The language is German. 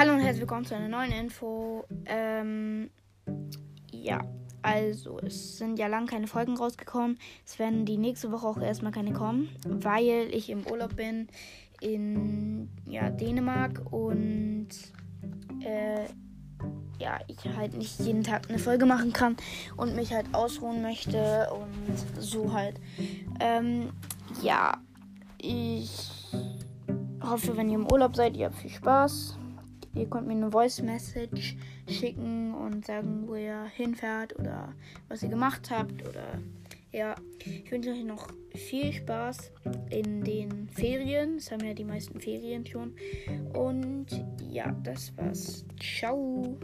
Hallo und herzlich willkommen zu einer neuen Info. Ähm, ja, also es sind ja lang keine Folgen rausgekommen. Es werden die nächste Woche auch erstmal keine kommen, weil ich im Urlaub bin in ja, Dänemark und äh, ja, ich halt nicht jeden Tag eine Folge machen kann und mich halt ausruhen möchte und so halt. Ähm, ja, ich hoffe, wenn ihr im Urlaub seid, ihr habt viel Spaß. Ihr könnt mir eine Voice Message schicken und sagen, wo ihr hinfährt oder was ihr gemacht habt oder ja, ich wünsche euch noch viel Spaß in den Ferien. Es haben ja die meisten Ferien schon. Und ja, das war's. Ciao.